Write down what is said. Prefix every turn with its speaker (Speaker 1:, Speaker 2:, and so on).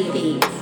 Speaker 1: TV.